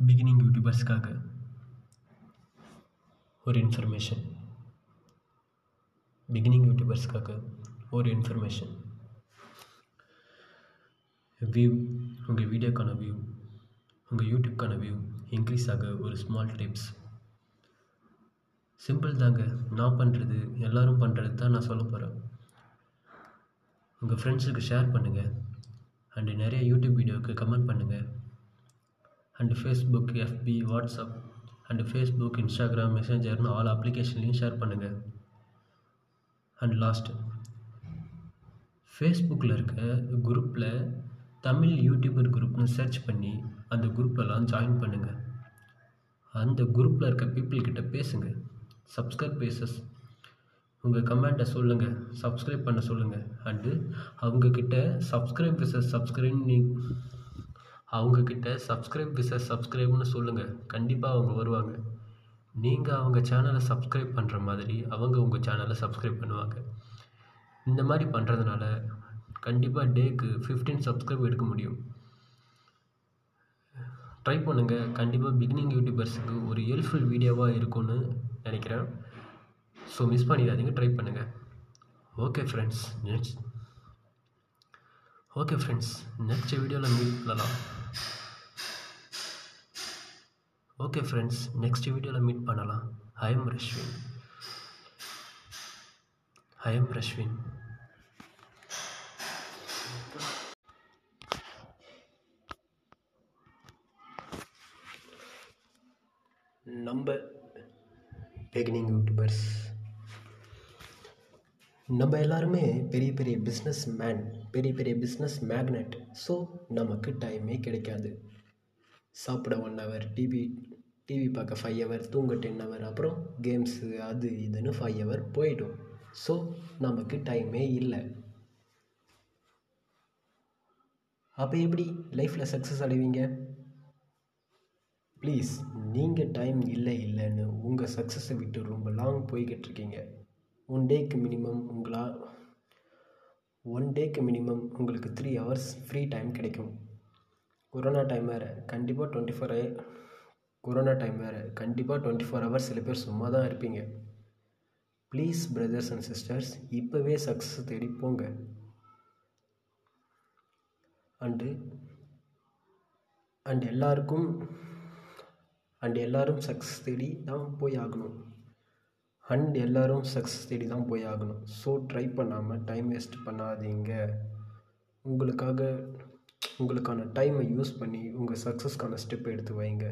Beginning யூடியூபர்ஸ்க்காக ஒரு information beginning யூடியூபர்ஸ்க்காக ஒரு information view உங்கள் வீடியோக்கான வியூ உங்கள் யூடியூப்க்கான வியூ இன்க்ரீஸ் ஆக ஒரு ஸ்மால் டிப்ஸ் சிம்பிள் தாங்க. நான் பண்ணுறது எல்லோரும் பண்ணுறது தான் நான் சொல்ல போகிறேன் உங்கள் ஃப்ரெண்ட்ஸுக்கு ஷேர் பண்ணுங்கள் அண்டு நிறைய யூடியூப் வீடியோவுக்கு கமெண்ட் பண்ணுங்கள் அண்டு ஃபேஸ்புக் எஃபி வாட்ஸ்அப் அண்டு ஃபேஸ்புக் இன்ஸ்டாகிராம் மெசேஞ்சர்னு ஆல் அப்ளிகேஷன்லேயும் ஷேர் பண்ணுங்கள் அண்ட் லாஸ்ட்டு ஃபேஸ்புக்கில் இருக்க குரூப்பில் தமிழ் யூடியூபர் குரூப்னு சர்ச் பண்ணி அந்த குரூப்லலாம் ஜாயின் பண்ணுங்கள் அந்த குரூப்பில் இருக்க பீப்புள்கிட்ட பேசுங்க. சப்ஸ்கிரைப் பேசஸ் உங்கள் கமெண்ட்டை சொல்லுங்கள் சப்ஸ்கிரைப் பண்ண சொல்லுங்கள் அண்டு அவங்கக்கிட்ட சப்ஸ்கிரைப் பேசஸ் சப்ஸ்கிரைப் நீ அவங்கக்கிட்ட சப்ஸ்கிரைப் விசஸ் சப்ஸ்கிரைப்னு சொல்லுங்கள் கண்டிப்பாக அவங்க வருவாங்க. நீங்கள் அவங்க சேனலை சப்ஸ்கிரைப் பண்ணுற மாதிரி அவங்க உங்கள் சேனலை சப்ஸ்கிரைப் பண்ணுவாங்க. இந்த மாதிரி பண்ணுறதுனால கண்டிப்பாக டேக்கு ஃபிஃப்டீன் சப்ஸ்கிரைப் எடுக்க முடியும். ட்ரை பண்ணுங்கள் கண்டிப்பாக பிகினிங் யூடியூபர்ஸுக்கு ஒரு ஹெல்ப்ஃபுல் வீடியோவாக இருக்கும்னு நினைக்கிறேன். ஸோ மிஸ் பண்ணிடாதீங்க. ட்ரை பண்ணுங்கள் okay friends next okay friends next வீடியோவில் மீட் பண்ணலாம். ஓகே ஃப்ரெண்ட்ஸ் நெக்ஸ்ட் வீடியோவில் மீட் பண்ணலாம். ஹயம் ரஷ்வின் ஹயம் ரஷ்வின் நம்ம பிகினிங் யூடியூபர்ஸ் நம்ம எல்லாருமே பெரிய பெரிய பிஸ்னஸ் மேன் பெரிய பெரிய பிஸ்னஸ் மேக்னெட் ஸோ நமக்கு டைமே கிடைக்காது. சாப்பிட ஒன் ஹவர் டிவி டிவி பார்க்க ஃபைவ் ஹவர் தூங்க டென் ஹவர் அப்புறம் கேம்ஸு அது இதுன்னு ஃபைவ் ஹவர் போயிடும். ஸோ நமக்கு டைமே இல்லை. அப்போ எப்படி லைஃப்பில் சக்ஸஸ் அடைவீங்க? ப்ளீஸ் நீங்கள் டைம் இல்லை இல்லைன்னு உங்கள் சக்ஸஸை விட்டு ரொம்ப லாங் போய்கிட்டு இருக்கீங்க. ஒன் டேக்கு மினிமம் உங்களா ஒன் டேக்கு மினிமம் உங்களுக்கு த்ரீ ஹவர்ஸ் ஃப்ரீ டைம் கிடைக்கும். கொரோனா டைம் வேறு. கண்டிப்பாக டுவெண்ட்டி ஃபோர் கொரோனா டைம் வேறு. கண்டிப்பாக டுவெண்ட்டி ஃபோர் ஹவர்ஸ் சில பேர் சும்மா தான் இருப்பீங்க. ப்ளீஸ் பிரதர்ஸ் அண்ட் சிஸ்டர்ஸ் இப்போவே சக்ஸஸ் தேடி போங்க. அண்டு அண்ட் எல்லாருக்கும் அண்ட் எல்லோரும் சக்ஸஸ் தேடி தான் போய் ஆகணும். அண்ட் எல்லோரும் சக்ஸஸ் தேடி தான் போய் ஆகணும். ஸோ ட்ரை பண்ணாமல் டைம் வேஸ்ட் பண்ணாதீங்க. உங்களுக்காக உங்களுக்கான டைமை யூஸ் பண்ணி உங்கள் சக்ஸஸ்க்கான ஸ்டெப் எடுத்து வைங்க.